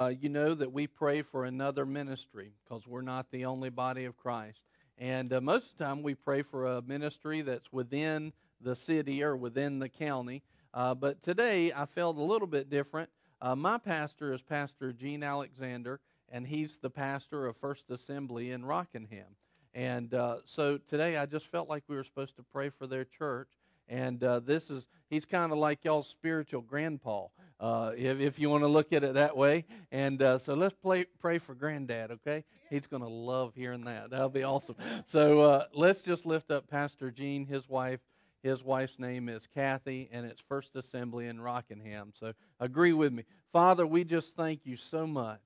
uh, you know that we pray for another ministry because we're not the only body of Christ. And uh, most of the time, we pray for a ministry that's within the city or within the county. Uh, but today, I felt a little bit different. Uh, my pastor is Pastor Gene Alexander, and he's the pastor of First Assembly in Rockingham. And uh, so today, I just felt like we were supposed to pray for their church. And uh, this is, he's kind of like y'all's spiritual grandpa, uh, if, if you want to look at it that way. And uh, so let's play, pray for granddad, okay? He's going to love hearing that. That'll be awesome. So uh, let's just lift up Pastor Gene, his wife. His wife's name is Kathy, and it's First Assembly in Rockingham. So agree with me. Father, we just thank you so much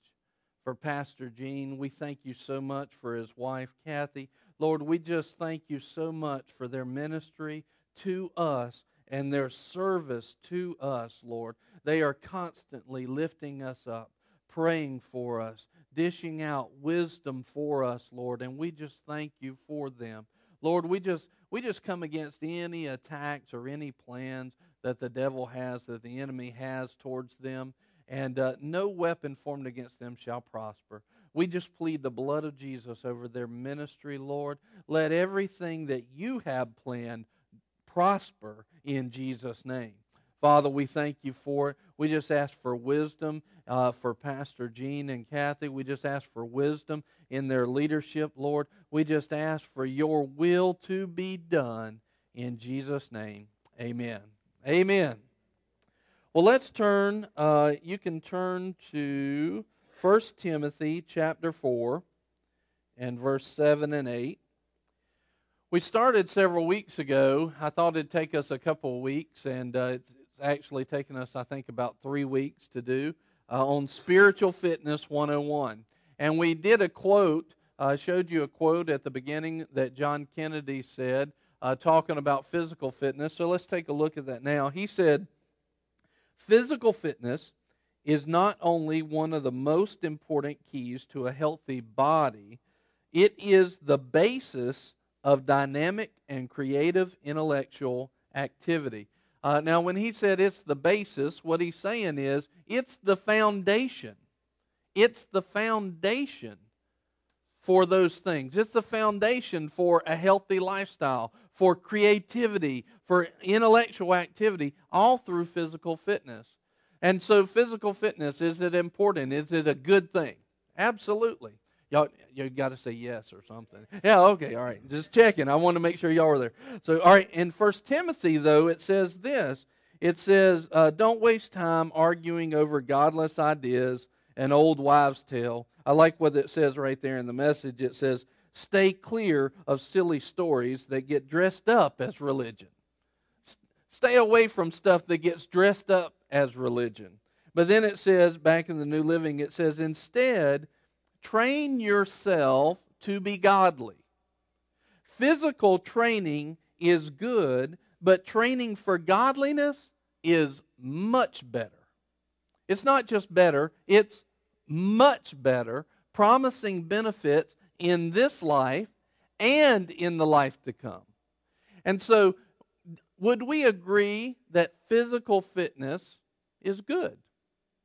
for Pastor Gene. We thank you so much for his wife, Kathy. Lord, we just thank you so much for their ministry to us and their service to us, Lord. They are constantly lifting us up, praying for us, dishing out wisdom for us, Lord, and we just thank you for them. Lord, we just we just come against any attacks or any plans that the devil has, that the enemy has towards them, and uh, no weapon formed against them shall prosper. We just plead the blood of Jesus over their ministry, Lord. Let everything that you have planned prosper in Jesus' name. Father, we thank you for it. We just ask for wisdom uh, for Pastor Gene and Kathy. We just ask for wisdom in their leadership, Lord. We just ask for your will to be done in Jesus' name. Amen. Amen. Well, let's turn. Uh, you can turn to 1 Timothy chapter 4 and verse 7 and 8. We started several weeks ago. I thought it'd take us a couple of weeks, and uh, actually taken us, I think, about three weeks to do uh, on Spiritual Fitness 101. And we did a quote, uh, showed you a quote at the beginning that John Kennedy said, uh, talking about physical fitness. So let's take a look at that now. He said, Physical fitness is not only one of the most important keys to a healthy body, it is the basis of dynamic and creative intellectual activity. Uh, now, when he said it's the basis, what he's saying is it's the foundation. It's the foundation for those things. It's the foundation for a healthy lifestyle, for creativity, for intellectual activity, all through physical fitness. And so, physical fitness, is it important? Is it a good thing? Absolutely. Y'all, you got to say yes or something. Yeah, okay, all right. Just checking. I want to make sure y'all are there. So, all right. In First Timothy, though, it says this. It says, uh, "Don't waste time arguing over godless ideas and old wives' tale." I like what it says right there in the message. It says, "Stay clear of silly stories that get dressed up as religion." Stay away from stuff that gets dressed up as religion. But then it says, back in the New Living, it says, instead, train yourself to be godly. Physical training is good, but training for godliness is much better. It's not just better, it's much better, promising benefits in this life and in the life to come. And so, would we agree that physical fitness is good?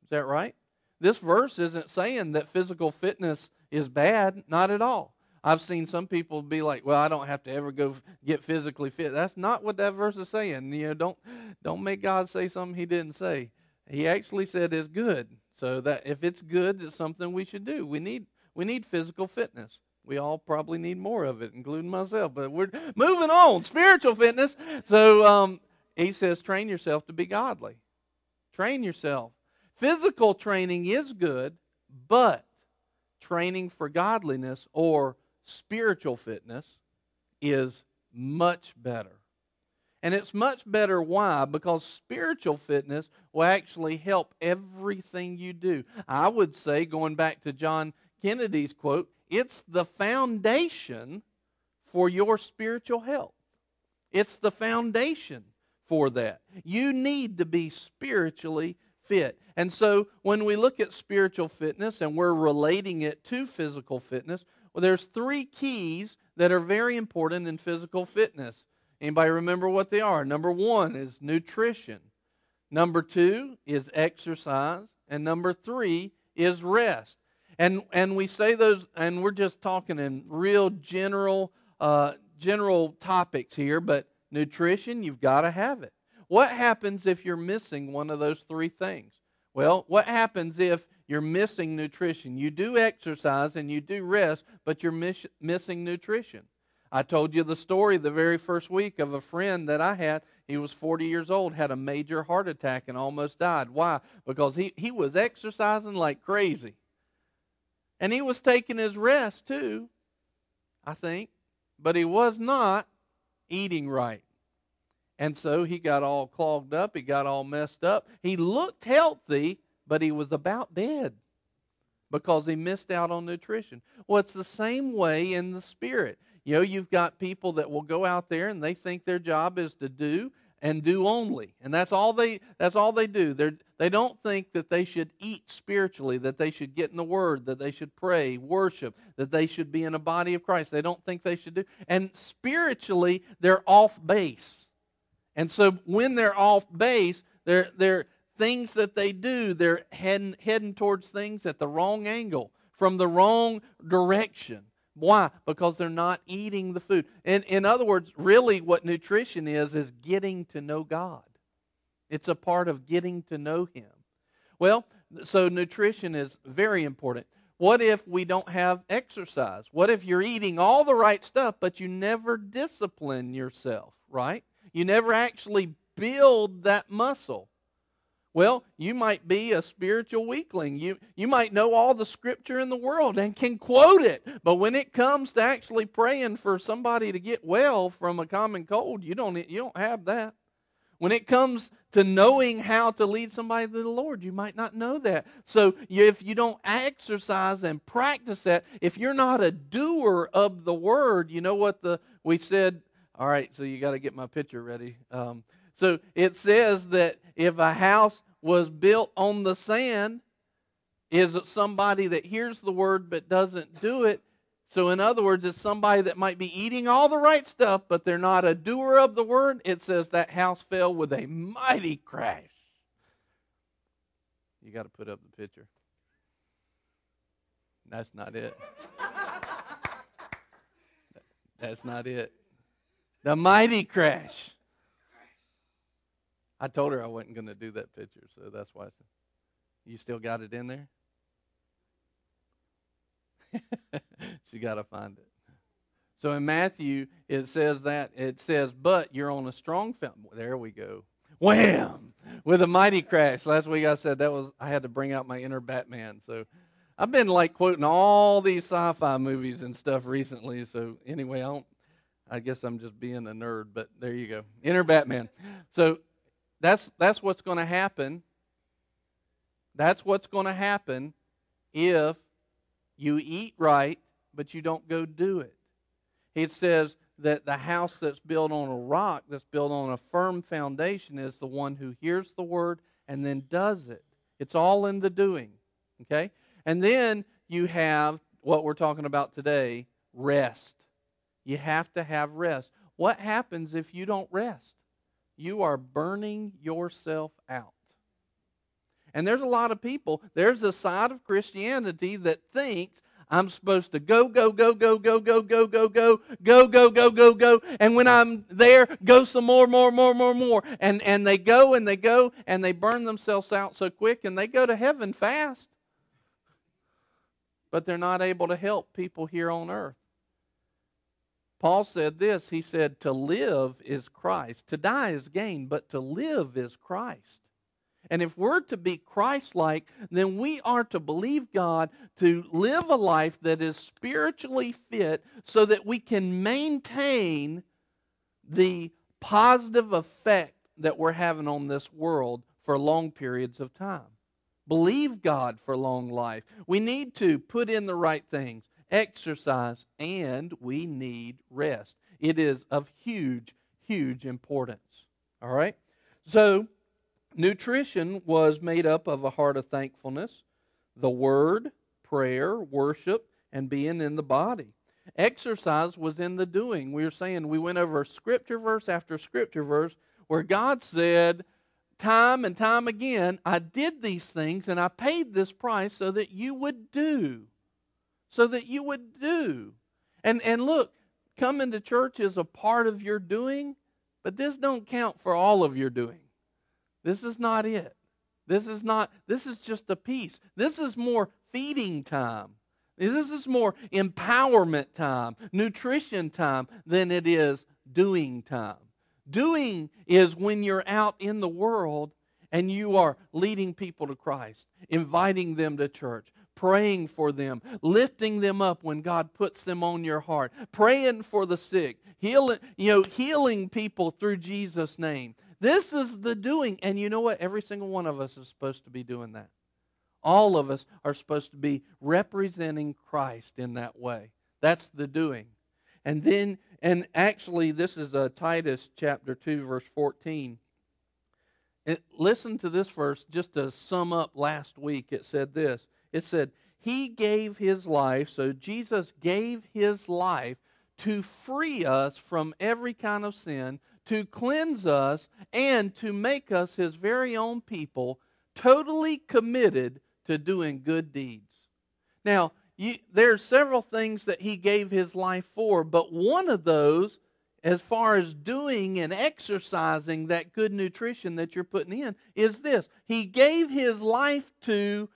Is that right? This verse isn't saying that physical fitness is bad, not at all. I've seen some people be like, "Well, I don't have to ever go get physically fit." That's not what that verse is saying. You know, don't don't make God say something He didn't say. He actually said it's good. So that if it's good, it's something we should do. We need we need physical fitness. We all probably need more of it, including myself. But we're moving on. Spiritual fitness. So um, he says, train yourself to be godly. Train yourself. Physical training is good, but training for godliness or spiritual fitness is much better. And it's much better. Why? Because spiritual fitness will actually help everything you do. I would say, going back to John Kennedy's quote, it's the foundation for your spiritual health. It's the foundation for that. You need to be spiritually fit. And so when we look at spiritual fitness and we're relating it to physical fitness, well, there's three keys that are very important in physical fitness. Anybody remember what they are? Number one is nutrition. Number two is exercise. And number three is rest. And, and we say those, and we're just talking in real general, uh, general topics here, but nutrition, you've got to have it. What happens if you're missing one of those three things? Well, what happens if you're missing nutrition? You do exercise and you do rest, but you're miss, missing nutrition. I told you the story the very first week of a friend that I had. He was 40 years old, had a major heart attack, and almost died. Why? Because he, he was exercising like crazy. And he was taking his rest too, I think, but he was not eating right. And so he got all clogged up, he got all messed up. He looked healthy, but he was about dead because he missed out on nutrition. Well, it's the same way in the spirit. You know, you've got people that will go out there and they think their job is to do and do only. And that's all they that's all they do. They they don't think that they should eat spiritually, that they should get in the word, that they should pray, worship, that they should be in a body of Christ. They don't think they should do. And spiritually, they're off base. And so when they're off base, they're they're things that they do, they're heading heading towards things at the wrong angle, from the wrong direction. Why? Because they're not eating the food. In, in other words, really what nutrition is, is getting to know God. It's a part of getting to know Him. Well, so nutrition is very important. What if we don't have exercise? What if you're eating all the right stuff, but you never discipline yourself, right? You never actually build that muscle. Well, you might be a spiritual weakling. You, you might know all the scripture in the world and can quote it. But when it comes to actually praying for somebody to get well from a common cold, you don't, you don't have that. When it comes to knowing how to lead somebody to the Lord, you might not know that. So if you don't exercise and practice that, if you're not a doer of the word, you know what the we said. All right, so you got to get my picture ready. Um, so it says that if a house was built on the sand, is somebody that hears the word but doesn't do it? So, in other words, it's somebody that might be eating all the right stuff, but they're not a doer of the word. It says that house fell with a mighty crash. You got to put up the picture. That's not it. That's not it. The mighty crash. I told her I wasn't going to do that picture, so that's why. I said, you still got it in there? she got to find it. So in Matthew, it says that it says, "But you're on a strong fountain." There we go. Wham! With a mighty crash. Last week I said that was I had to bring out my inner Batman. So I've been like quoting all these sci-fi movies and stuff recently. So anyway, I don't. I guess I'm just being a nerd, but there you go. Inner Batman. So that's, that's what's going to happen. That's what's going to happen if you eat right, but you don't go do it. It says that the house that's built on a rock, that's built on a firm foundation, is the one who hears the word and then does it. It's all in the doing. Okay? And then you have what we're talking about today rest. You have to have rest. What happens if you don't rest? you are burning yourself out. And there's a lot of people, there's a side of Christianity that thinks I'm supposed to go, go, go, go, go, go, go, go, go, go, go, go, go, go. And when I'm there, go some more, more, more, more, more. And, and they go and they go and they burn themselves out so quick and they go to heaven fast. But they're not able to help people here on earth. Paul said this He said, To live is Christ. To die is gain, but to live is Christ. And if we're to be Christ like, then we are to believe God to live a life that is spiritually fit so that we can maintain the positive effect that we're having on this world for long periods of time. Believe God for long life. We need to put in the right things exercise, and we need rest. It is of huge, huge importance. All right? So, nutrition was made up of a heart of thankfulness, the word, prayer, worship, and being in the body. Exercise was in the doing. We were saying we went over scripture verse after scripture verse where God said time and time again, I did these things and I paid this price so that you would do. So that you would do. And, and look, coming to church is a part of your doing, but this don't count for all of your doing. This is not it. This is not, this is just a piece. This is more feeding time. This is more empowerment time, nutrition time than it is doing time. Doing is when you're out in the world and you are leading people to Christ, inviting them to church, praying for them, lifting them up when God puts them on your heart, praying for the sick, healing, you know, healing people through Jesus' name. This is the doing. And you know what? Every single one of us is supposed to be doing that. All of us are supposed to be representing Christ in that way. That's the doing. And then, and actually, this is uh, Titus chapter 2, verse 14. And listen to this verse just to sum up last week. It said this It said, He gave His life, so Jesus gave His life to free us from every kind of sin, to cleanse us, and to make us His very own people, totally committed to doing good deeds. Now, you, there are several things that he gave his life for, but one of those, as far as doing and exercising that good nutrition that you're putting in, is this. He gave his life to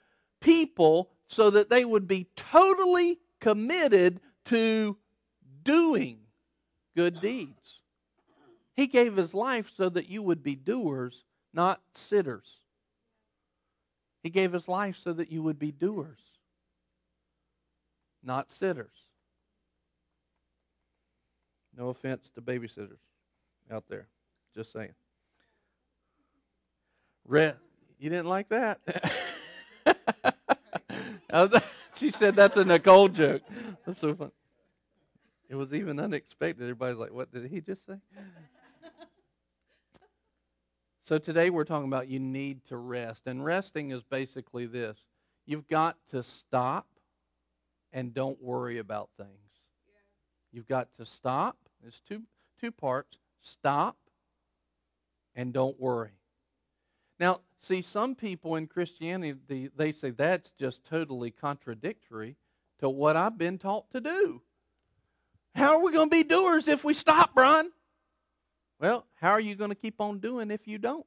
people so that they would be totally committed to doing good deeds. He gave his life so that you would be doers, not sitters. He gave his life so that you would be doers, not sitters. No offense to babysitters out there. Just saying. Red, you didn't like that? she said that's a Nicole joke. That's so fun. It was even unexpected. Everybody's like, what did he just say? So today we're talking about you need to rest. And resting is basically this you've got to stop and don't worry about things. You've got to stop. There's two, two parts stop and don't worry. Now, see, some people in Christianity, they say that's just totally contradictory to what I've been taught to do. How are we going to be doers if we stop, Brian? Well, how are you going to keep on doing if you don't?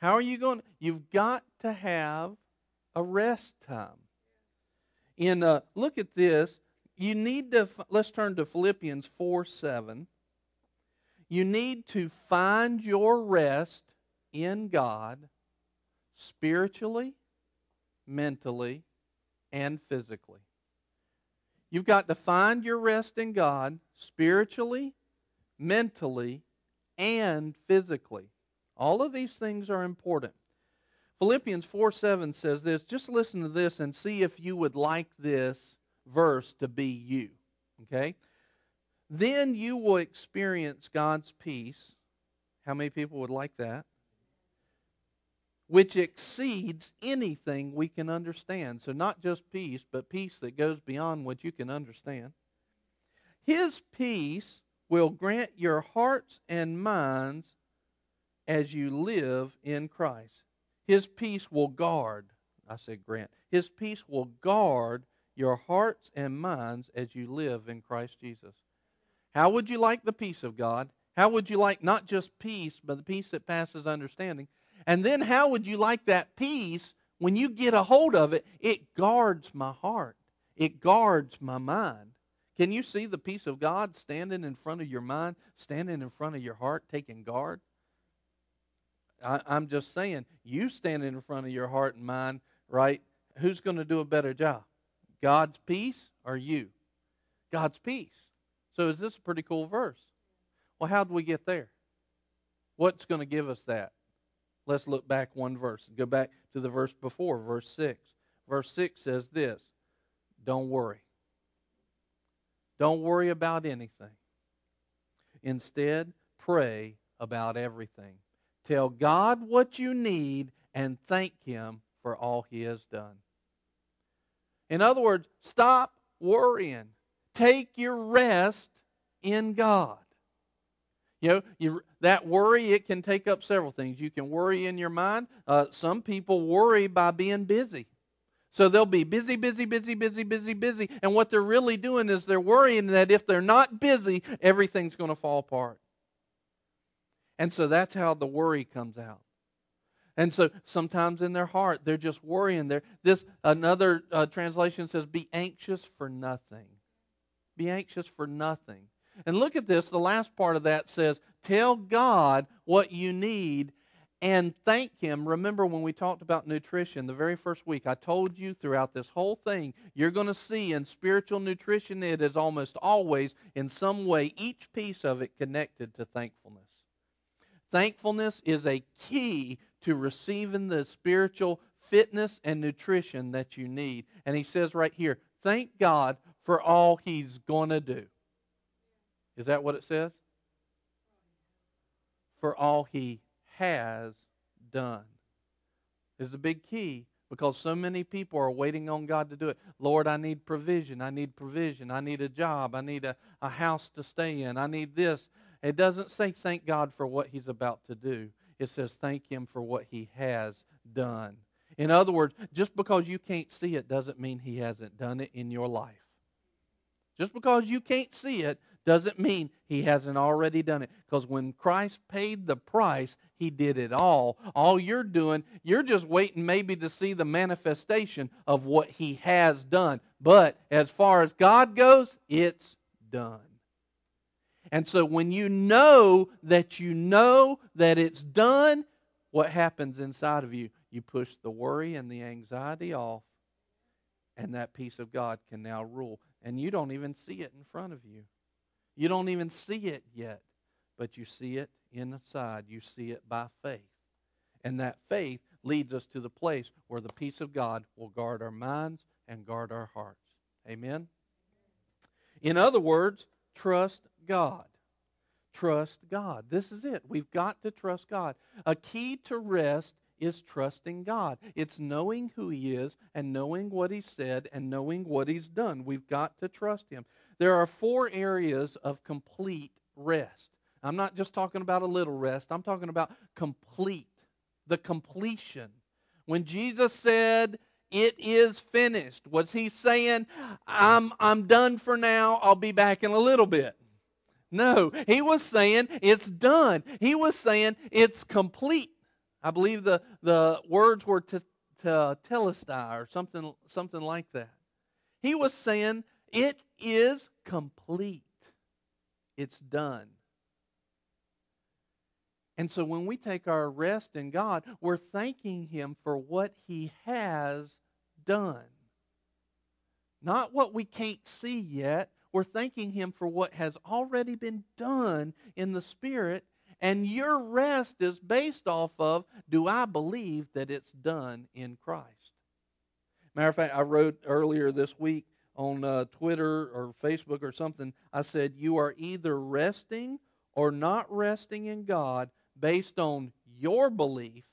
How are you going? To, you've got to have a rest time. In uh, look at this. You need to. Let's turn to Philippians four seven. You need to find your rest in God, spiritually, mentally, and physically. You've got to find your rest in God spiritually, mentally, and physically. All of these things are important. Philippians 4 7 says this. Just listen to this and see if you would like this verse to be you. Okay? Then you will experience God's peace. How many people would like that? Which exceeds anything we can understand. So, not just peace, but peace that goes beyond what you can understand. His peace will grant your hearts and minds as you live in Christ. His peace will guard, I said grant, His peace will guard your hearts and minds as you live in Christ Jesus. How would you like the peace of God? How would you like not just peace, but the peace that passes understanding? And then how would you like that peace when you get a hold of it? It guards my heart, it guards my mind. Can you see the peace of God standing in front of your mind, standing in front of your heart, taking guard? I, am just saying, you standing in front of your heart and mind, right? Who's going to do a better job? God's peace or you? God's peace. So is this a pretty cool verse? Well, how do we get there? What's going to give us that? Let's look back one verse. Go back to the verse before, verse 6. Verse 6 says this Don't worry. Don't worry about anything. Instead, pray about everything. Tell God what you need and thank Him for all He has done. In other words, stop worrying. Take your rest in God. You know, you, that worry, it can take up several things. You can worry in your mind. Uh, some people worry by being busy. So they'll be busy, busy, busy, busy, busy, busy. And what they're really doing is they're worrying that if they're not busy, everything's going to fall apart. And so that's how the worry comes out. And so sometimes in their heart, they're just worrying. There, this another uh, translation says, "Be anxious for nothing." Be anxious for nothing. And look at this. The last part of that says, "Tell God what you need and thank Him." Remember when we talked about nutrition the very first week? I told you throughout this whole thing, you're going to see in spiritual nutrition, it is almost always in some way each piece of it connected to thankfulness. Thankfulness is a key to receiving the spiritual fitness and nutrition that you need. And he says right here, thank God for all he's going to do. Is that what it says? For all he has done. Is the big key because so many people are waiting on God to do it. Lord, I need provision. I need provision. I need a job. I need a, a house to stay in. I need this. It doesn't say thank God for what he's about to do it says thank Him for what He has done. In other words, just because you can't see it doesn't mean He hasn't done it in your life. Just because you can't see it doesn't mean He hasn't already done it. Because when Christ paid the price, He did it all. All you're doing, you're just waiting maybe to see the manifestation of what He has done. But as far as God goes, it's done. And so when you know that you know that it's done, what happens inside of you? You push the worry and the anxiety off, and that peace of God can now rule. And you don't even see it in front of you. You don't even see it yet, but you see it inside. You see it by faith. And that faith leads us to the place where the peace of God will guard our minds and guard our hearts. Amen? In other words, trust God. Trust God. This is it. We've got to trust God. A key to rest is trusting God. It's knowing who He is and knowing what He said and knowing what He's done. We've got to trust Him. There are four areas of complete rest. I'm not just talking about a little rest, I'm talking about complete, the completion. When Jesus said, it is finished. Was he saying, I'm, I'm done for now, I'll be back in a little bit? No, he was saying it's done. He was saying it's complete. I believe the, the words were to, to telestai or something, something like that. He was saying it is complete. It's done. And so when we take our rest in God, we're thanking Him for what He has done. Not what we can't see yet, we're thanking Him for what has already been done in the Spirit. And your rest is based off of do I believe that it's done in Christ? Matter of fact, I wrote earlier this week on uh, Twitter or Facebook or something, I said, You are either resting or not resting in God based on your belief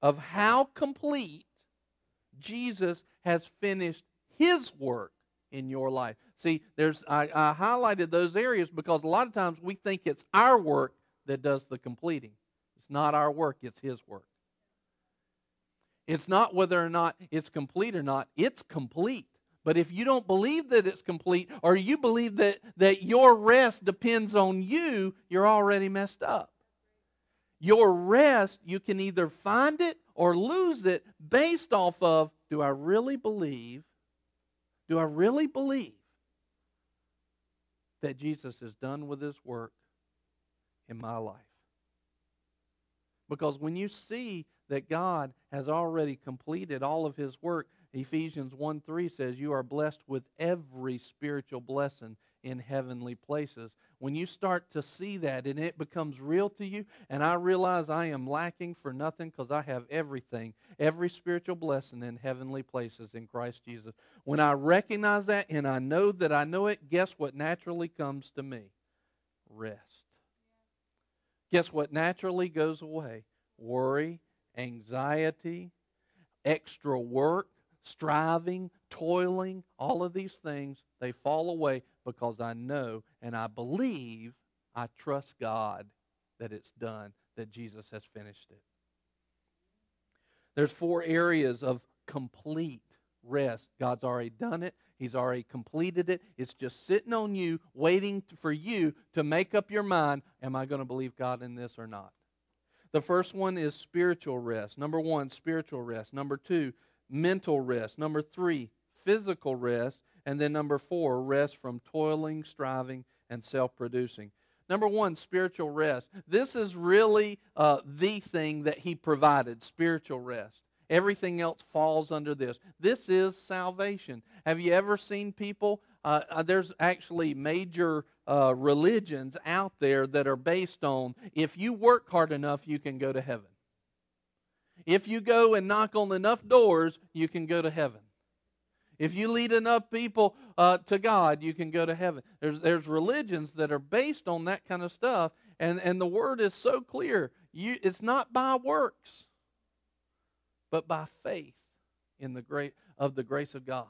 of how complete Jesus has finished his work in your life. See, there's I, I highlighted those areas because a lot of times we think it's our work that does the completing. It's not our work, it's His work. It's not whether or not it's complete or not, it's complete. But if you don't believe that it's complete, or you believe that, that your rest depends on you, you're already messed up. Your rest, you can either find it or lose it based off of do I really believe? Do I really believe that Jesus is done with his work in my life. Because when you see that God has already completed all of his work, Ephesians 1 3 says, You are blessed with every spiritual blessing in heavenly places. When you start to see that and it becomes real to you, and I realize I am lacking for nothing because I have everything, every spiritual blessing in heavenly places in Christ Jesus. When I recognize that and I know that I know it, guess what naturally comes to me? Rest. Guess what naturally goes away? Worry, anxiety, extra work, striving, toiling, all of these things, they fall away because I know and I believe I trust God that it's done, that Jesus has finished it. There's four areas of complete rest. God's already done it. He's already completed it. It's just sitting on you, waiting for you to make up your mind am I going to believe God in this or not? The first one is spiritual rest. Number one, spiritual rest. Number two, mental rest. Number three, physical rest. And then number four, rest from toiling, striving, and self producing. Number one, spiritual rest. This is really uh, the thing that he provided spiritual rest. Everything else falls under this. This is salvation. Have you ever seen people? Uh, uh, there's actually major uh, religions out there that are based on if you work hard enough, you can go to heaven. If you go and knock on enough doors, you can go to heaven. If you lead enough people uh, to God, you can go to heaven. There's, there's religions that are based on that kind of stuff, and, and the word is so clear. You, it's not by works but by faith in the great of the grace of God.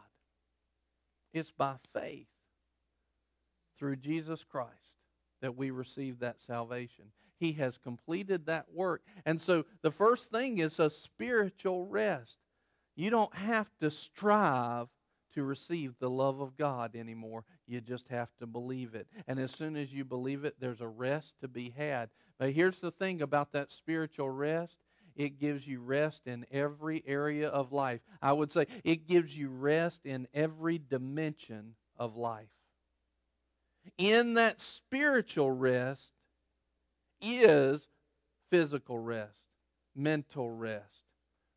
It's by faith through Jesus Christ that we receive that salvation. He has completed that work. And so the first thing is a spiritual rest. You don't have to strive to receive the love of God anymore. You just have to believe it. And as soon as you believe it, there's a rest to be had. But here's the thing about that spiritual rest it gives you rest in every area of life. I would say it gives you rest in every dimension of life. In that spiritual rest is physical rest, mental rest,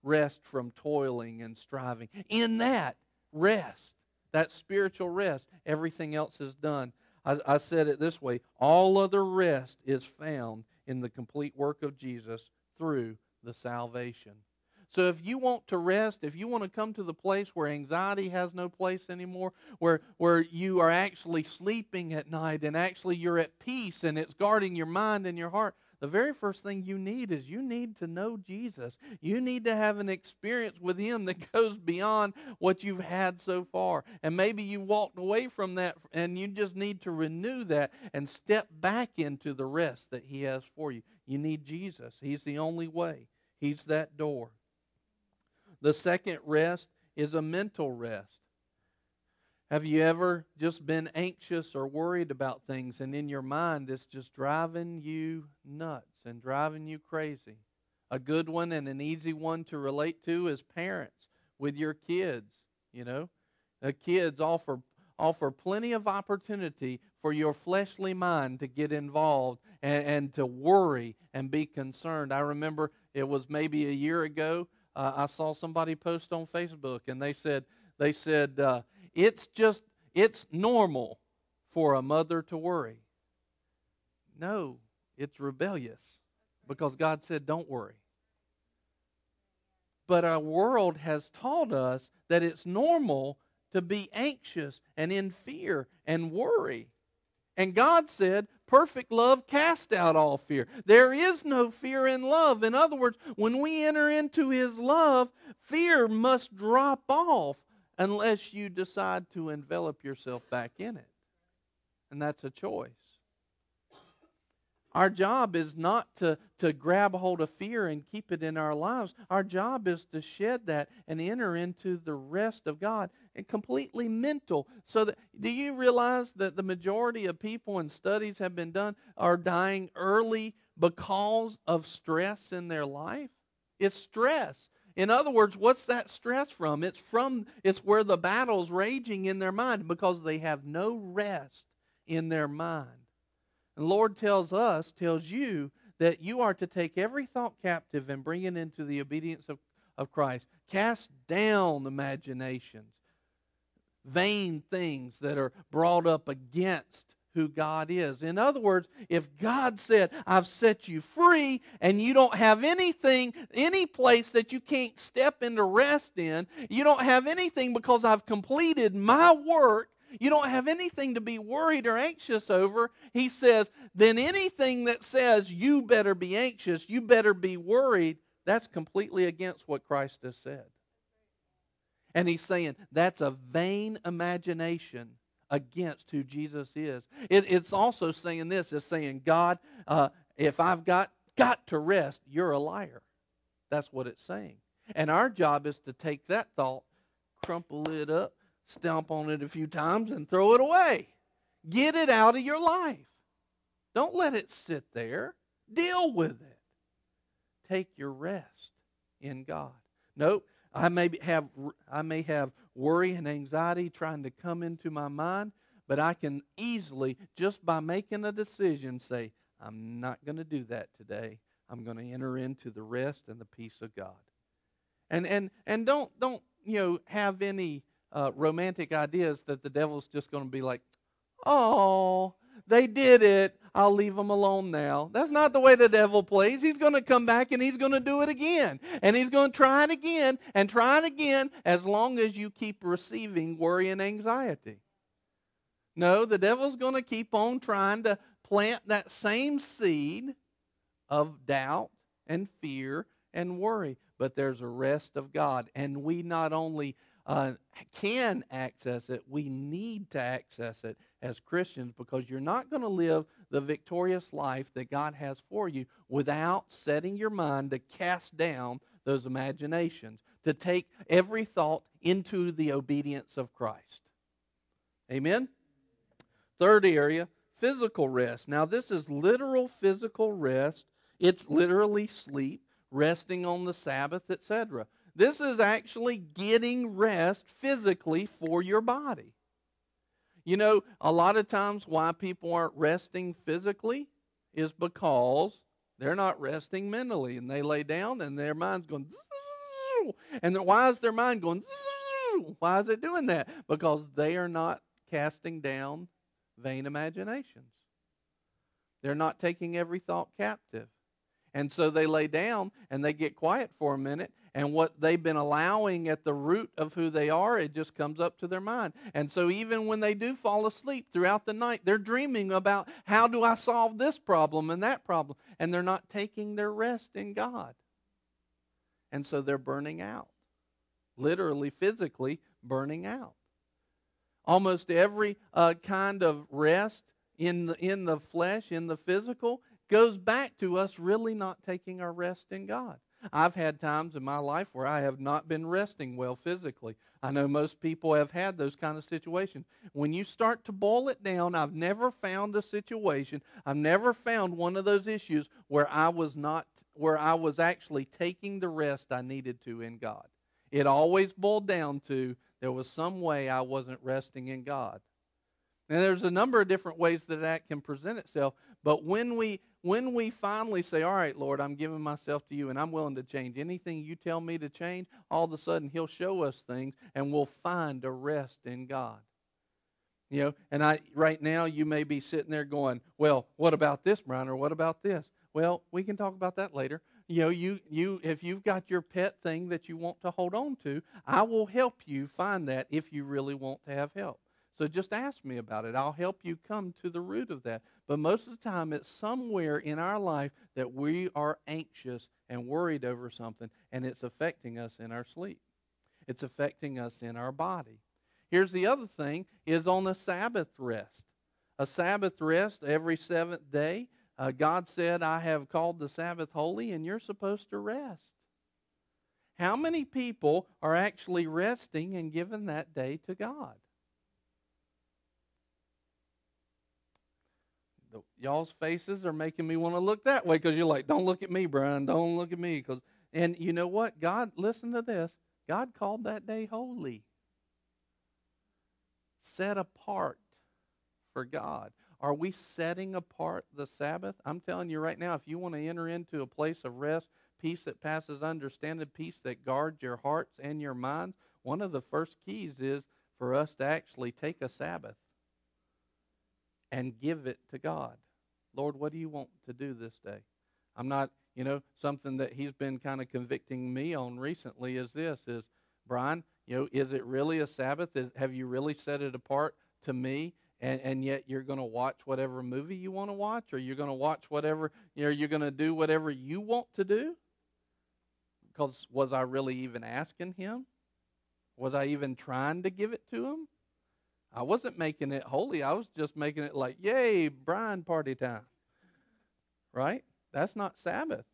rest from toiling and striving. In that rest, that spiritual rest, everything else is done. I, I said it this way all other rest is found in the complete work of Jesus through the salvation. So if you want to rest, if you want to come to the place where anxiety has no place anymore, where where you are actually sleeping at night and actually you're at peace and it's guarding your mind and your heart, the very first thing you need is you need to know Jesus. You need to have an experience with Him that goes beyond what you've had so far. And maybe you walked away from that and you just need to renew that and step back into the rest that He has for you. You need Jesus, He's the only way. He's that door. The second rest is a mental rest. Have you ever just been anxious or worried about things and in your mind it's just driving you nuts and driving you crazy? A good one and an easy one to relate to is parents with your kids, you know. The kids offer offer plenty of opportunity for your fleshly mind to get involved and, and to worry and be concerned. I remember it was maybe a year ago. Uh, I saw somebody post on Facebook, and they said they said uh, it's just it's normal for a mother to worry. No, it's rebellious because God said don't worry. But our world has taught us that it's normal to be anxious and in fear and worry. And God said, perfect love cast out all fear. There is no fear in love. In other words, when we enter into His love, fear must drop off unless you decide to envelop yourself back in it. And that's a choice. Our job is not to, to grab hold of fear and keep it in our lives. Our job is to shed that and enter into the rest of God and completely mental. So that do you realize that the majority of people and studies have been done are dying early because of stress in their life? It's stress. In other words, what's that stress from? It's from it's where the battle's raging in their mind because they have no rest in their mind. And Lord tells us, tells you, that you are to take every thought captive and bring it into the obedience of, of Christ. Cast down imaginations, vain things that are brought up against who God is. In other words, if God said, I've set you free and you don't have anything, any place that you can't step into rest in, you don't have anything because I've completed my work, you don't have anything to be worried or anxious over. He says, then anything that says you better be anxious, you better be worried, that's completely against what Christ has said. And he's saying that's a vain imagination against who Jesus is. It, it's also saying this: it's saying, God, uh, if I've got got to rest, you're a liar. That's what it's saying. And our job is to take that thought, crumple it up, stomp on it a few times, and throw it away. Get it out of your life. Don't let it sit there. Deal with it. Take your rest in God. Nope. I may have I may have worry and anxiety trying to come into my mind, but I can easily just by making a decision say, I'm not going to do that today. I'm going to enter into the rest and the peace of God. And and and don't don't you know have any uh, romantic ideas that the devil's just going to be like, oh, they did it. I'll leave them alone now. That's not the way the devil plays. He's going to come back and he's going to do it again. And he's going to try it again and try it again as long as you keep receiving worry and anxiety. No, the devil's going to keep on trying to plant that same seed of doubt and fear and worry. But there's a rest of God. And we not only uh, can access it, we need to access it as Christians because you're not going to live the victorious life that God has for you without setting your mind to cast down those imaginations, to take every thought into the obedience of Christ. Amen? Third area, physical rest. Now, this is literal physical rest, it's literally sleep, resting on the Sabbath, etc. This is actually getting rest physically for your body. You know, a lot of times why people aren't resting physically is because they're not resting mentally and they lay down and their mind's going and why is their mind going why is it doing that? Because they are not casting down vain imaginations. They're not taking every thought captive. And so they lay down and they get quiet for a minute and what they've been allowing at the root of who they are, it just comes up to their mind. And so even when they do fall asleep throughout the night, they're dreaming about how do I solve this problem and that problem. And they're not taking their rest in God. And so they're burning out, literally, physically burning out. Almost every uh, kind of rest in the, in the flesh, in the physical, goes back to us really not taking our rest in God. I've had times in my life where I have not been resting well physically. I know most people have had those kind of situations. When you start to boil it down, I've never found a situation, I've never found one of those issues where I was not where I was actually taking the rest I needed to in God. It always boiled down to there was some way I wasn't resting in God. And there's a number of different ways that that can present itself, but when we when we finally say, All right, Lord, I'm giving myself to you and I'm willing to change anything you tell me to change, all of a sudden He'll show us things and we'll find a rest in God. You know, and I right now you may be sitting there going, Well, what about this, Brian, or what about this? Well, we can talk about that later. You know, you you if you've got your pet thing that you want to hold on to, I will help you find that if you really want to have help. So just ask me about it. I'll help you come to the root of that. But most of the time, it's somewhere in our life that we are anxious and worried over something, and it's affecting us in our sleep. It's affecting us in our body. Here's the other thing is on the Sabbath rest. A Sabbath rest every seventh day. Uh, God said, I have called the Sabbath holy, and you're supposed to rest. How many people are actually resting and giving that day to God? Y'all's faces are making me want to look that way because you're like, don't look at me, Brian. Don't look at me. Cause, and you know what? God, listen to this. God called that day holy, set apart for God. Are we setting apart the Sabbath? I'm telling you right now, if you want to enter into a place of rest, peace that passes understanding, peace that guards your hearts and your minds, one of the first keys is for us to actually take a Sabbath and give it to God. Lord, what do you want to do this day? I'm not, you know, something that he's been kind of convicting me on recently is this is Brian, you know, is it really a Sabbath? Is, have you really set it apart to me? And, and yet you're going to watch whatever movie you want to watch, or you're going to watch whatever, you know, you're going to do whatever you want to do? Because was I really even asking him? Was I even trying to give it to him? I wasn't making it holy. I was just making it like, yay, Brian party time. Right? That's not Sabbath.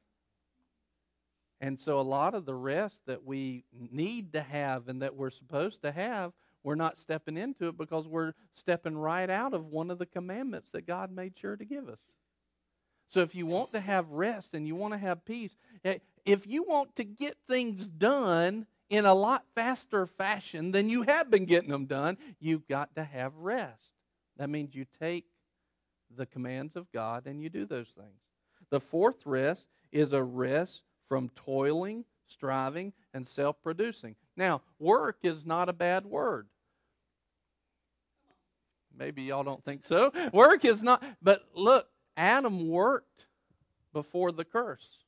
And so a lot of the rest that we need to have and that we're supposed to have, we're not stepping into it because we're stepping right out of one of the commandments that God made sure to give us. So if you want to have rest and you want to have peace, eh, if you want to get things done in a lot faster fashion than you have been getting them done, you've got to have rest. That means you take the commands of God and you do those things. The fourth rest is a rest from toiling, striving, and self producing. Now, work is not a bad word. Maybe y'all don't think so. Work is not, but look, Adam worked before the curse.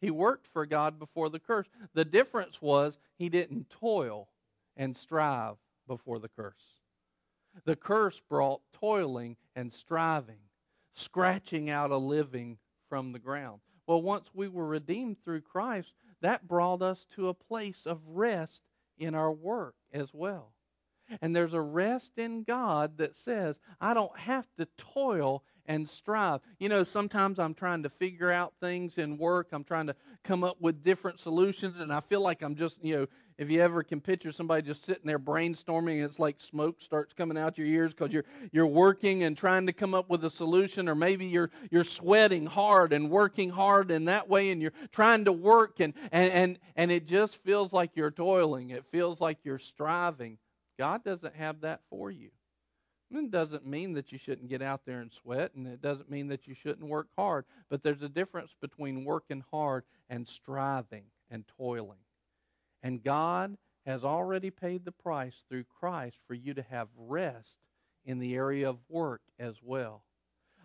He worked for God before the curse. The difference was he didn't toil and strive before the curse. The curse brought toiling and striving, scratching out a living from the ground. Well, once we were redeemed through Christ, that brought us to a place of rest in our work as well. And there's a rest in God that says, I don't have to toil and strive. You know, sometimes I'm trying to figure out things in work, I'm trying to come up with different solutions, and I feel like I'm just, you know, if you ever can picture somebody just sitting there brainstorming and it's like smoke starts coming out your ears because you're you're working and trying to come up with a solution or maybe you're you're sweating hard and working hard in that way and you're trying to work and and and, and it just feels like you're toiling. It feels like you're striving. God doesn't have that for you it doesn't mean that you shouldn't get out there and sweat, and it doesn't mean that you shouldn't work hard. But there's a difference between working hard and striving and toiling. And God has already paid the price through Christ for you to have rest in the area of work as well.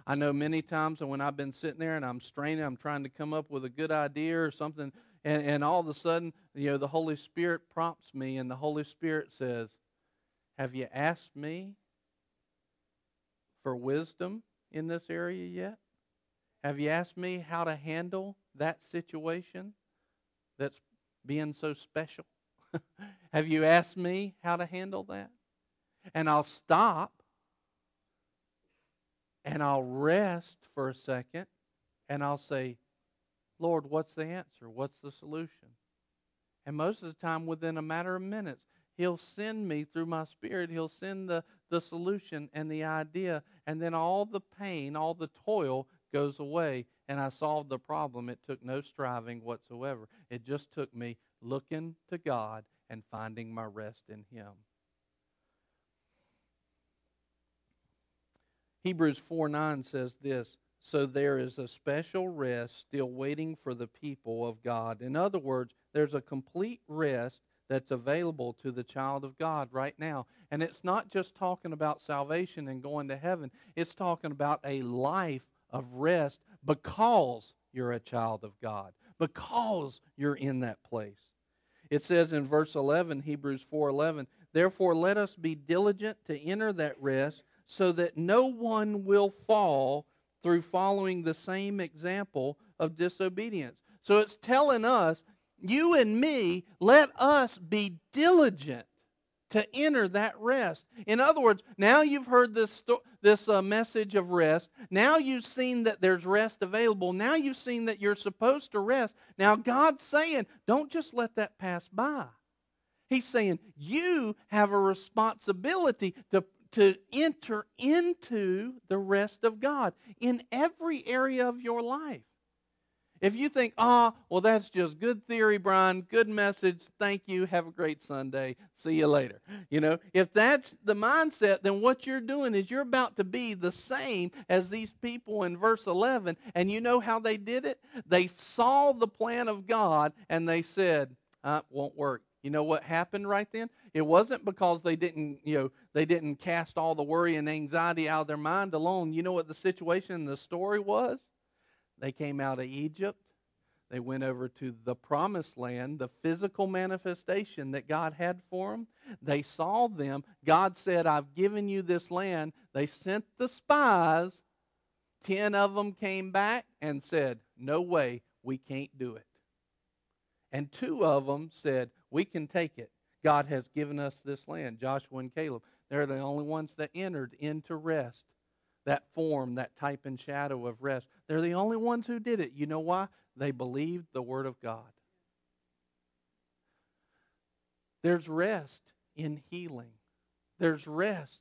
I know many times when I've been sitting there and I'm straining, I'm trying to come up with a good idea or something, and, and all of a sudden, you know, the Holy Spirit prompts me, and the Holy Spirit says, Have you asked me for wisdom in this area yet? Have you asked me how to handle that situation that's being so special? Have you asked me how to handle that? And I'll stop and I'll rest for a second and I'll say, Lord, what's the answer? What's the solution? And most of the time, within a matter of minutes, He'll send me through my spirit, He'll send the, the solution and the idea, and then all the pain, all the toil goes away, and I solved the problem. It took no striving whatsoever. It just took me looking to God and finding my rest in Him. Hebrews 4 9 says this So there is a special rest still waiting for the people of God. In other words, there's a complete rest that's available to the child of God right now. And it's not just talking about salvation and going to heaven, it's talking about a life of rest because you're a child of God, because you're in that place. It says in verse 11, Hebrews 4:11, "Therefore let us be diligent to enter that rest, so that no one will fall through following the same example of disobedience." So it's telling us, you and me, let us be diligent to enter that rest. In other words, now you've heard this, sto- this uh, message of rest. Now you've seen that there's rest available. Now you've seen that you're supposed to rest. Now God's saying, don't just let that pass by. He's saying, you have a responsibility to, to enter into the rest of God in every area of your life. If you think, ah, oh, well, that's just good theory, Brian, good message, thank you, have a great Sunday, see you later. You know, if that's the mindset, then what you're doing is you're about to be the same as these people in verse 11. And you know how they did it? They saw the plan of God and they said, uh, won't work. You know what happened right then? It wasn't because they didn't, you know, they didn't cast all the worry and anxiety out of their mind alone. You know what the situation in the story was? They came out of Egypt. They went over to the promised land, the physical manifestation that God had for them. They saw them. God said, I've given you this land. They sent the spies. Ten of them came back and said, No way, we can't do it. And two of them said, We can take it. God has given us this land. Joshua and Caleb, they're the only ones that entered into rest. That form, that type and shadow of rest. They're the only ones who did it. You know why? They believed the Word of God. There's rest in healing, there's rest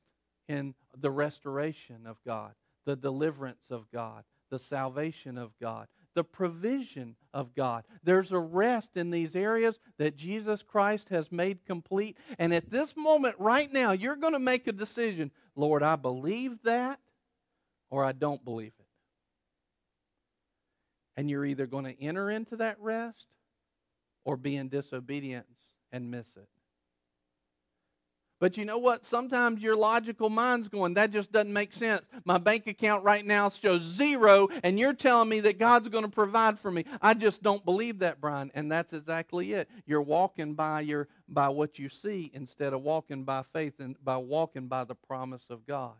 in the restoration of God, the deliverance of God, the salvation of God, the provision of God. There's a rest in these areas that Jesus Christ has made complete. And at this moment, right now, you're going to make a decision Lord, I believe that or I don't believe it. And you're either going to enter into that rest or be in disobedience and miss it. But you know what? Sometimes your logical mind's going, that just doesn't make sense. My bank account right now shows zero, and you're telling me that God's going to provide for me. I just don't believe that, Brian. And that's exactly it. You're walking by your by what you see instead of walking by faith and by walking by the promise of God.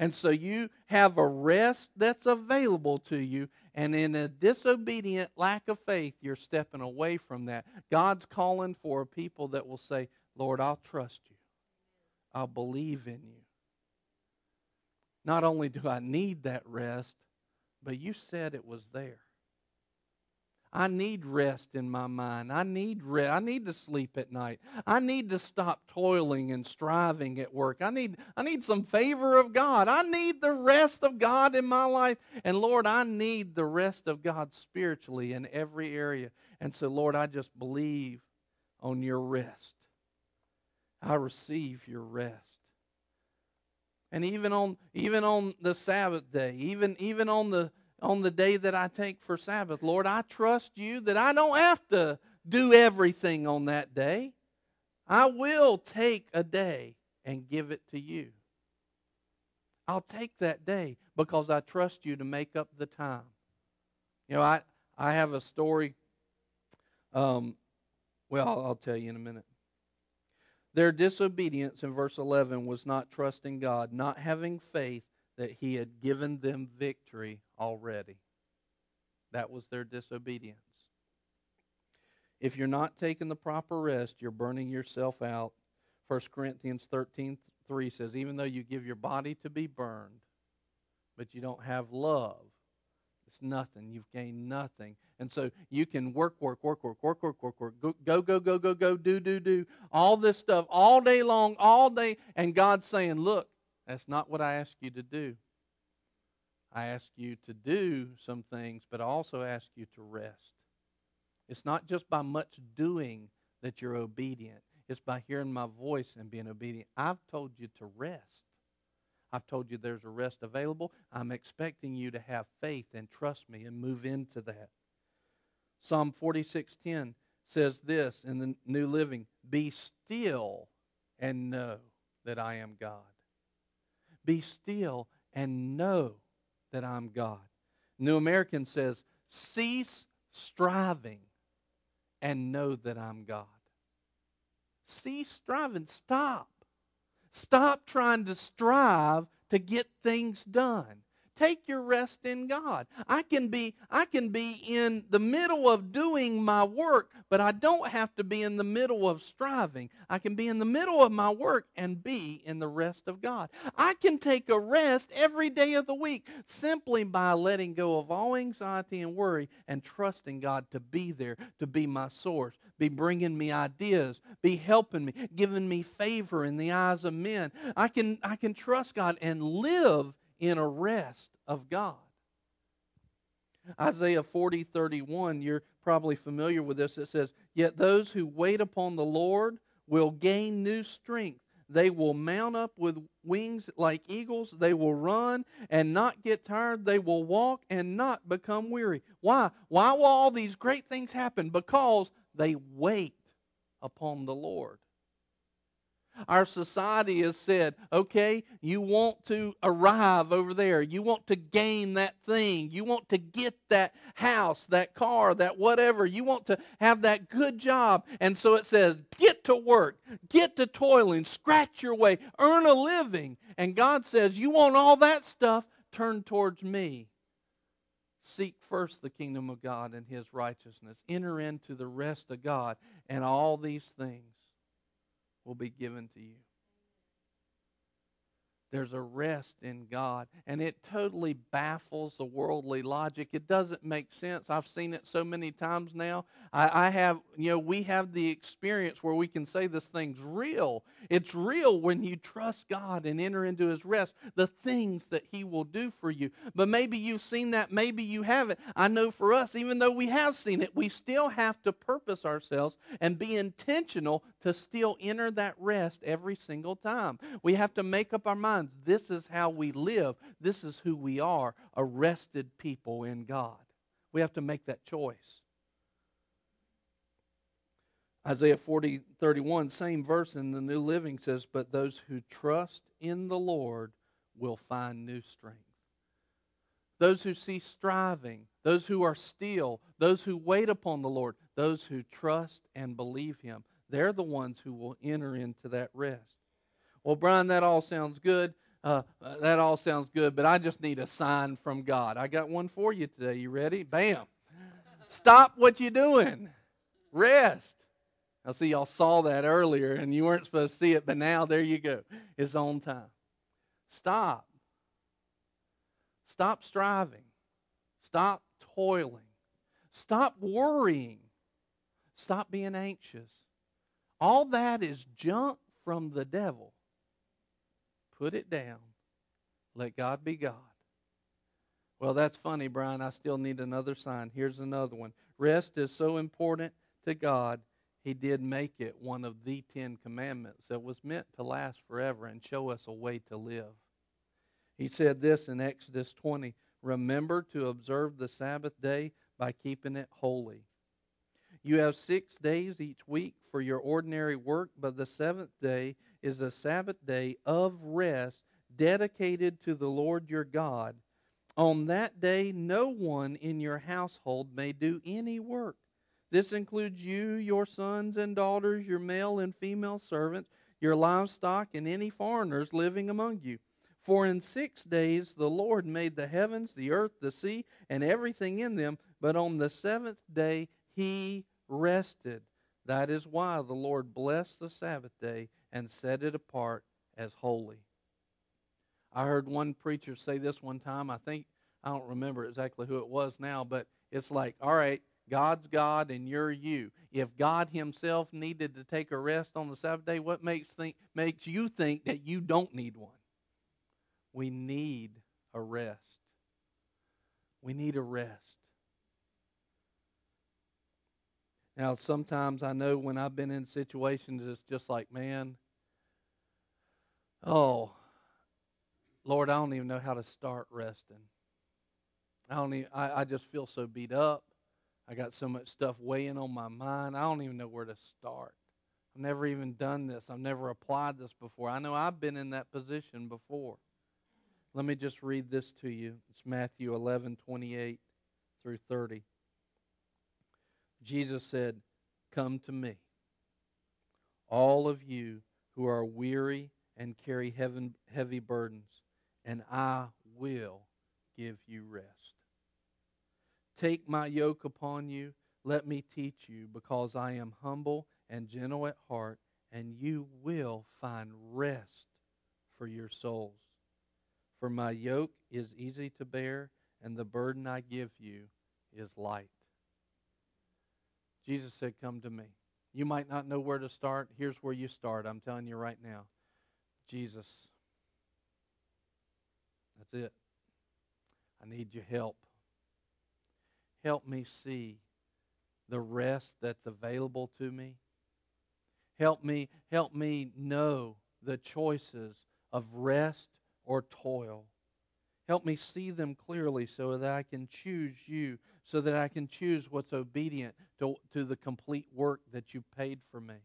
And so you have a rest that's available to you, and in a disobedient lack of faith, you're stepping away from that. God's calling for a people that will say, Lord, I'll trust you. I'll believe in you. Not only do I need that rest, but you said it was there. I need rest in my mind. I need rest. I need to sleep at night. I need to stop toiling and striving at work. I need I need some favor of God. I need the rest of God in my life. And Lord, I need the rest of God spiritually in every area. And so Lord, I just believe on your rest. I receive your rest. And even on even on the Sabbath day, even even on the on the day that I take for Sabbath, Lord, I trust you that I don't have to do everything on that day. I will take a day and give it to you. I'll take that day because I trust you to make up the time. You know, I, I have a story. Um, well, I'll, I'll tell you in a minute. Their disobedience in verse 11 was not trusting God, not having faith that He had given them victory already. That was their disobedience. If you're not taking the proper rest, you're burning yourself out. 1 Corinthians 13 3 says, Even though you give your body to be burned, but you don't have love, it's nothing. You've gained nothing. And so you can work, work, work, work, work, work, work, work, go, go, go, go, go, go, do, do, do, all this stuff all day long, all day. And God's saying, look, that's not what I ask you to do. I ask you to do some things, but I also ask you to rest. It's not just by much doing that you're obedient. It's by hearing my voice and being obedient. I've told you to rest. I've told you there's a rest available. I'm expecting you to have faith and trust me and move into that. Psalm 46:10 says this in the New Living, "Be still and know that I am God." Be still and know that I'm God. New American says, "Cease striving and know that I'm God." Cease striving, stop. Stop trying to strive to get things done. Take your rest in God. I can be I can be in the middle of doing my work, but I don't have to be in the middle of striving. I can be in the middle of my work and be in the rest of God. I can take a rest every day of the week simply by letting go of all anxiety and worry and trusting God to be there, to be my source, be bringing me ideas, be helping me, giving me favor in the eyes of men. I can I can trust God and live in a rest of God. Isaiah 40, 31, you're probably familiar with this. It says, Yet those who wait upon the Lord will gain new strength. They will mount up with wings like eagles. They will run and not get tired. They will walk and not become weary. Why? Why will all these great things happen? Because they wait upon the Lord. Our society has said, okay, you want to arrive over there. You want to gain that thing. You want to get that house, that car, that whatever. You want to have that good job. And so it says, get to work, get to toiling, scratch your way, earn a living. And God says, you want all that stuff? Turn towards me. Seek first the kingdom of God and his righteousness. Enter into the rest of God, and all these things will be given to you. There's a rest in God. And it totally baffles the worldly logic. It doesn't make sense. I've seen it so many times now. I, I, have, you know, we have the experience where we can say this thing's real. It's real when you trust God and enter into His rest, the things that He will do for you. But maybe you've seen that, maybe you haven't. I know for us, even though we have seen it, we still have to purpose ourselves and be intentional to still enter that rest every single time. We have to make up our minds this is how we live, this is who we are, arrested people in God. We have to make that choice. Isaiah 40, 31, same verse in the New Living says, But those who trust in the Lord will find new strength. Those who cease striving, those who are still, those who wait upon the Lord, those who trust and believe Him, they're the ones who will enter into that rest. Well, Brian, that all sounds good. Uh, that all sounds good, but I just need a sign from God. I got one for you today. You ready? Bam. Stop what you're doing. Rest. I see y'all saw that earlier and you weren't supposed to see it, but now there you go. It's on time. Stop. Stop striving. Stop toiling. Stop worrying. Stop being anxious. All that is junk from the devil. Put it down. Let God be God. Well, that's funny, Brian. I still need another sign. Here's another one. Rest is so important to God, He did make it one of the Ten Commandments that was meant to last forever and show us a way to live. He said this in Exodus 20 Remember to observe the Sabbath day by keeping it holy. You have six days each week for your ordinary work, but the seventh day is a Sabbath day of rest dedicated to the Lord your God. On that day, no one in your household may do any work. This includes you, your sons and daughters, your male and female servants, your livestock, and any foreigners living among you. For in six days the Lord made the heavens, the earth, the sea, and everything in them, but on the seventh day he rested. That is why the Lord blessed the Sabbath day and set it apart as holy. I heard one preacher say this one time. I think, I don't remember exactly who it was now, but it's like, all right, God's God and you're you. If God Himself needed to take a rest on the Sabbath day, what makes, think, makes you think that you don't need one? We need a rest. We need a rest. Now, sometimes I know when I've been in situations, it's just like, man, oh, Lord, I don't even know how to start resting. I don't even, I, I just feel so beat up. I got so much stuff weighing on my mind. I don't even know where to start. I've never even done this. I've never applied this before. I know I've been in that position before. Let me just read this to you. It's Matthew 11, 28 through 30. Jesus said, Come to me, all of you who are weary and carry heavy burdens, and I will give you rest. Take my yoke upon you. Let me teach you, because I am humble and gentle at heart, and you will find rest for your souls. For my yoke is easy to bear, and the burden I give you is light. Jesus said, Come to me. You might not know where to start. Here's where you start. I'm telling you right now. Jesus. That's it. I need your help. Help me see the rest that's available to me. Help me, help me know the choices of rest or toil. Help me see them clearly so that I can choose you, so that I can choose what's obedient to, to the complete work that you paid for me.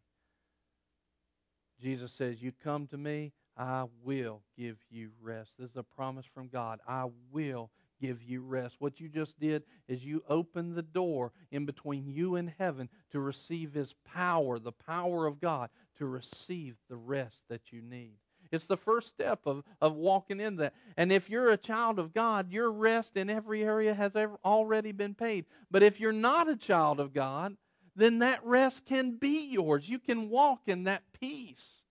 Jesus says, You come to me, I will give you rest. This is a promise from God. I will give you rest. What you just did is you opened the door in between you and heaven to receive His power, the power of God, to receive the rest that you need. It's the first step of, of walking in that. And if you're a child of God, your rest in every area has ever, already been paid. But if you're not a child of God, then that rest can be yours. You can walk in that peace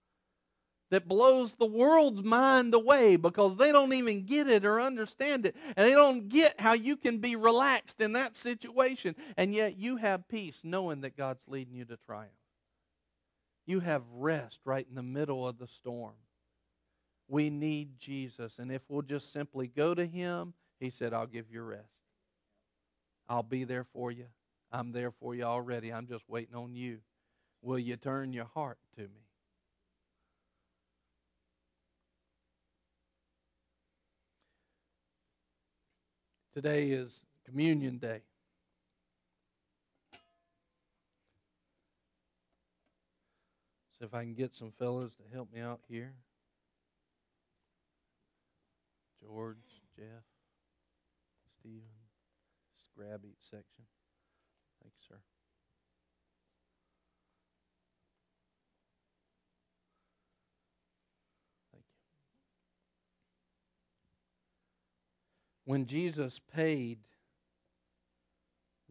that blows the world's mind away because they don't even get it or understand it. And they don't get how you can be relaxed in that situation. And yet you have peace knowing that God's leading you to triumph. You have rest right in the middle of the storm. We need Jesus. And if we'll just simply go to Him, He said, I'll give you rest. I'll be there for you. I'm there for you already. I'm just waiting on you. Will you turn your heart to me? Today is Communion Day. So if I can get some fellows to help me out here. George, Jeff, Stephen. Grab each section. Thank you, sir. Thank you. When Jesus paid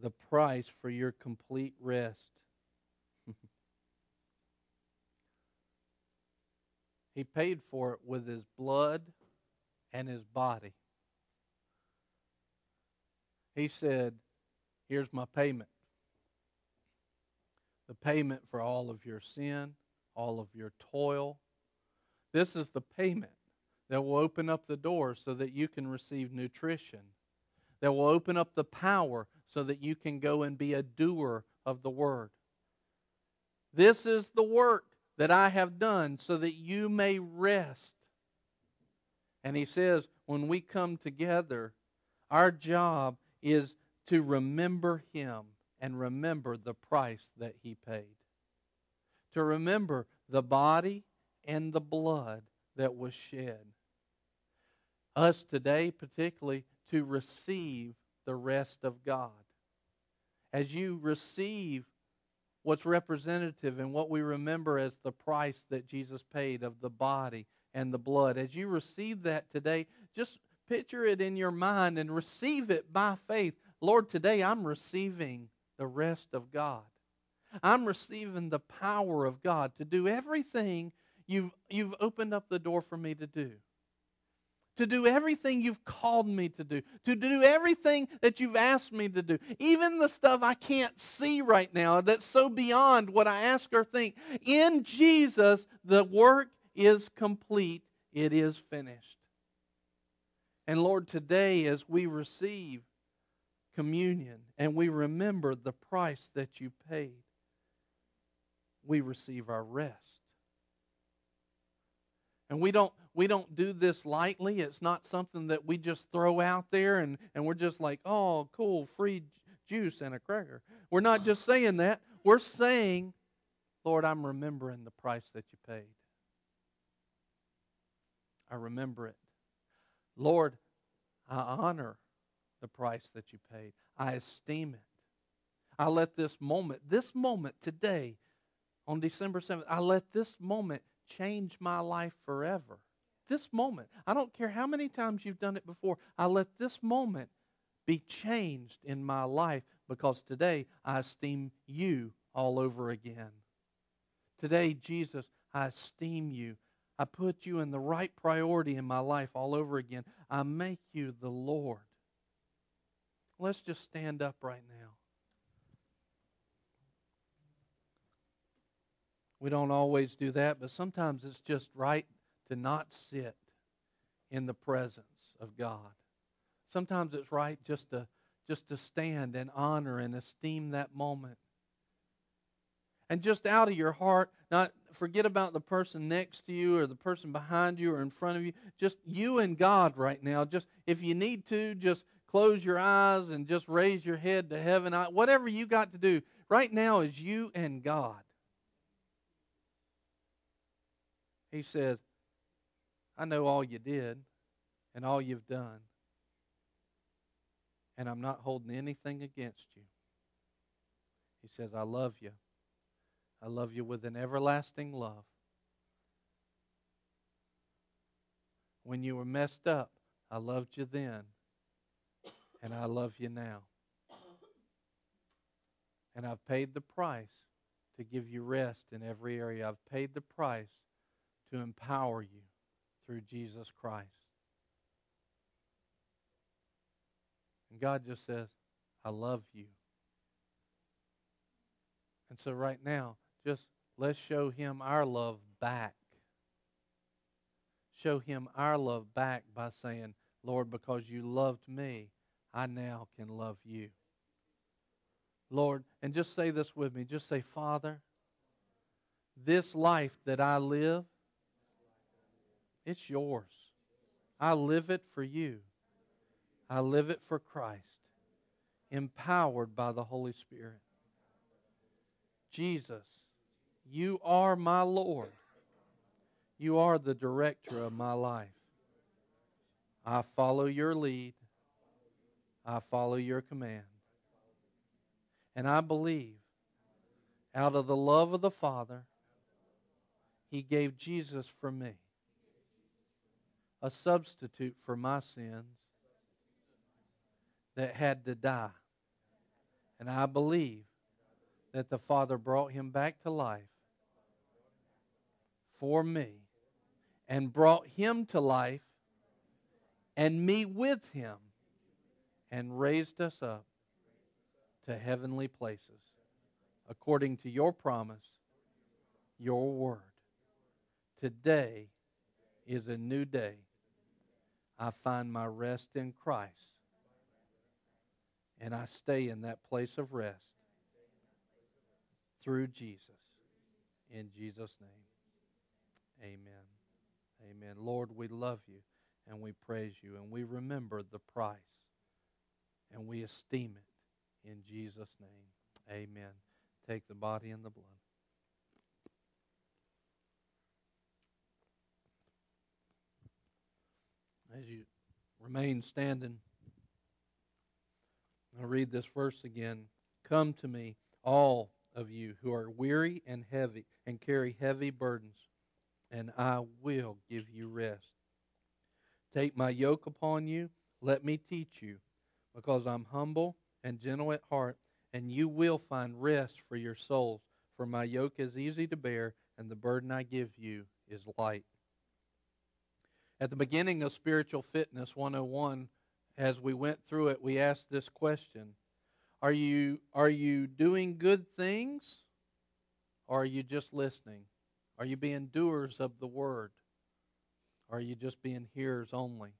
the price for your complete rest, he paid for it with his blood and his body. He said, Here's my payment. The payment for all of your sin, all of your toil. This is the payment that will open up the door so that you can receive nutrition, that will open up the power so that you can go and be a doer of the word. This is the work that I have done so that you may rest. And he says, when we come together, our job is to remember him and remember the price that he paid. To remember the body and the blood that was shed. Us today, particularly, to receive the rest of God. As you receive what's representative and what we remember as the price that Jesus paid of the body and the blood, as you receive that today, just picture it in your mind and receive it by faith. Lord, today I'm receiving the rest of God. I'm receiving the power of God to do everything you've, you've opened up the door for me to do. To do everything you've called me to do. To do everything that you've asked me to do. Even the stuff I can't see right now that's so beyond what I ask or think. In Jesus, the work is complete, it is finished. And Lord, today as we receive communion and we remember the price that you paid, we receive our rest. And we don't we don't do this lightly. It's not something that we just throw out there and, and we're just like, oh, cool, free juice and a cracker. We're not just saying that. We're saying, Lord, I'm remembering the price that you paid. I remember it. Lord, I honor the price that you paid. I esteem it. I let this moment, this moment today, on December 7th, I let this moment change my life forever. This moment. I don't care how many times you've done it before. I let this moment be changed in my life because today I esteem you all over again. Today, Jesus, I esteem you. I put you in the right priority in my life all over again. I make you the Lord. Let's just stand up right now. We don't always do that, but sometimes it's just right to not sit in the presence of God. Sometimes it's right just to just to stand and honor and esteem that moment and just out of your heart, not forget about the person next to you or the person behind you or in front of you. Just you and God right now. Just if you need to, just close your eyes and just raise your head to heaven. Whatever you got to do right now is you and God. He says, I know all you did and all you've done. And I'm not holding anything against you. He says, I love you. I love you with an everlasting love. When you were messed up, I loved you then, and I love you now. And I've paid the price to give you rest in every area. I've paid the price to empower you through Jesus Christ. And God just says, I love you. And so, right now, just let's show Him our love back. Show Him our love back by saying, Lord, because you loved me, I now can love you. Lord, and just say this with me. Just say, Father, this life that I live, it's yours. I live it for you. I live it for Christ, empowered by the Holy Spirit. Jesus, you are my Lord. You are the director of my life. I follow your lead. I follow your command. And I believe out of the love of the Father, He gave Jesus for me, a substitute for my sins that had to die. And I believe that the Father brought him back to life for me and brought him to life and me with him and raised us up to heavenly places according to your promise, your word. Today is a new day. I find my rest in Christ. And I stay in that place of rest through Jesus. In Jesus' name, amen. Amen. Lord, we love you and we praise you and we remember the price and we esteem it in Jesus' name. Amen. Take the body and the blood. As you remain standing, I'll read this verse again. Come to me, all of you who are weary and heavy and carry heavy burdens, and I will give you rest. Take my yoke upon you, let me teach you, because I'm humble and gentle at heart, and you will find rest for your souls. For my yoke is easy to bear, and the burden I give you is light. At the beginning of Spiritual Fitness 101, as we went through it, we asked this question Are you, are you doing good things, or are you just listening? Are you being doers of the word? Or are you just being hearers only?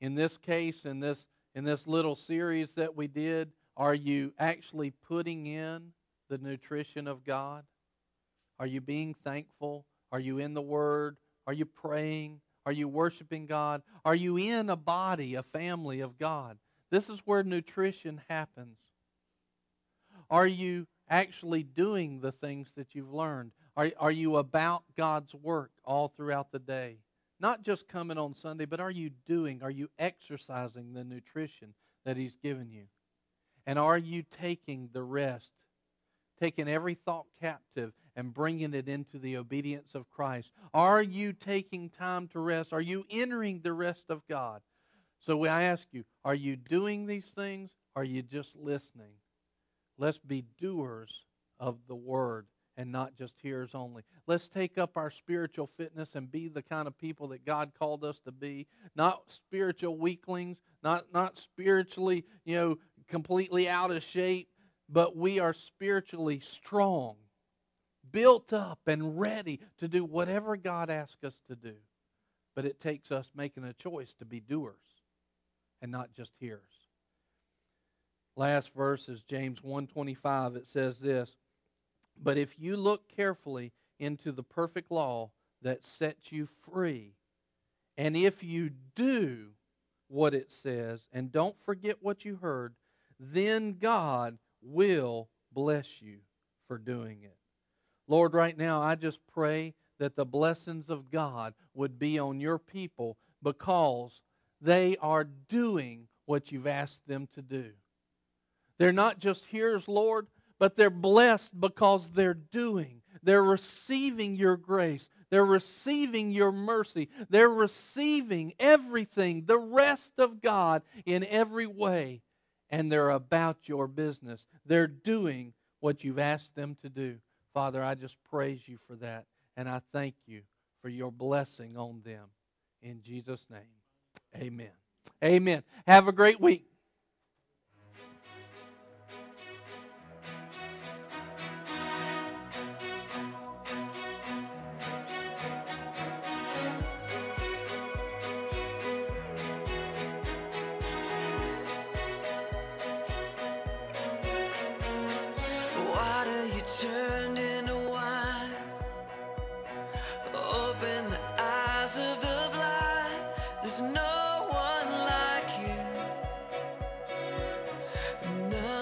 In this case, in this, in this little series that we did, are you actually putting in the nutrition of God? Are you being thankful? Are you in the Word? Are you praying? Are you worshiping God? Are you in a body, a family of God? This is where nutrition happens. Are you actually doing the things that you've learned? Are, are you about God's work all throughout the day? Not just coming on Sunday, but are you doing, are you exercising the nutrition that He's given you? And are you taking the rest, taking every thought captive and bringing it into the obedience of Christ? Are you taking time to rest? Are you entering the rest of God? So I ask you, are you doing these things? Are you just listening? Let's be doers of the word and not just hearers only. Let's take up our spiritual fitness and be the kind of people that God called us to be, not spiritual weaklings, not not spiritually, you know, completely out of shape, but we are spiritually strong, built up and ready to do whatever God asks us to do. But it takes us making a choice to be doers and not just hearers. Last verse is James 1:25. It says this, "But if you look carefully into the perfect law that sets you free, and if you do what it says and don't forget what you heard, then God will bless you for doing it." Lord, right now I just pray that the blessings of God would be on your people because they are doing what you've asked them to do. They're not just hearers, Lord, but they're blessed because they're doing. They're receiving your grace. They're receiving your mercy. They're receiving everything, the rest of God in every way. and they're about your business. They're doing what you've asked them to do. Father, I just praise you for that, and I thank you for your blessing on them. In Jesus' name, amen. Amen. Have a great week.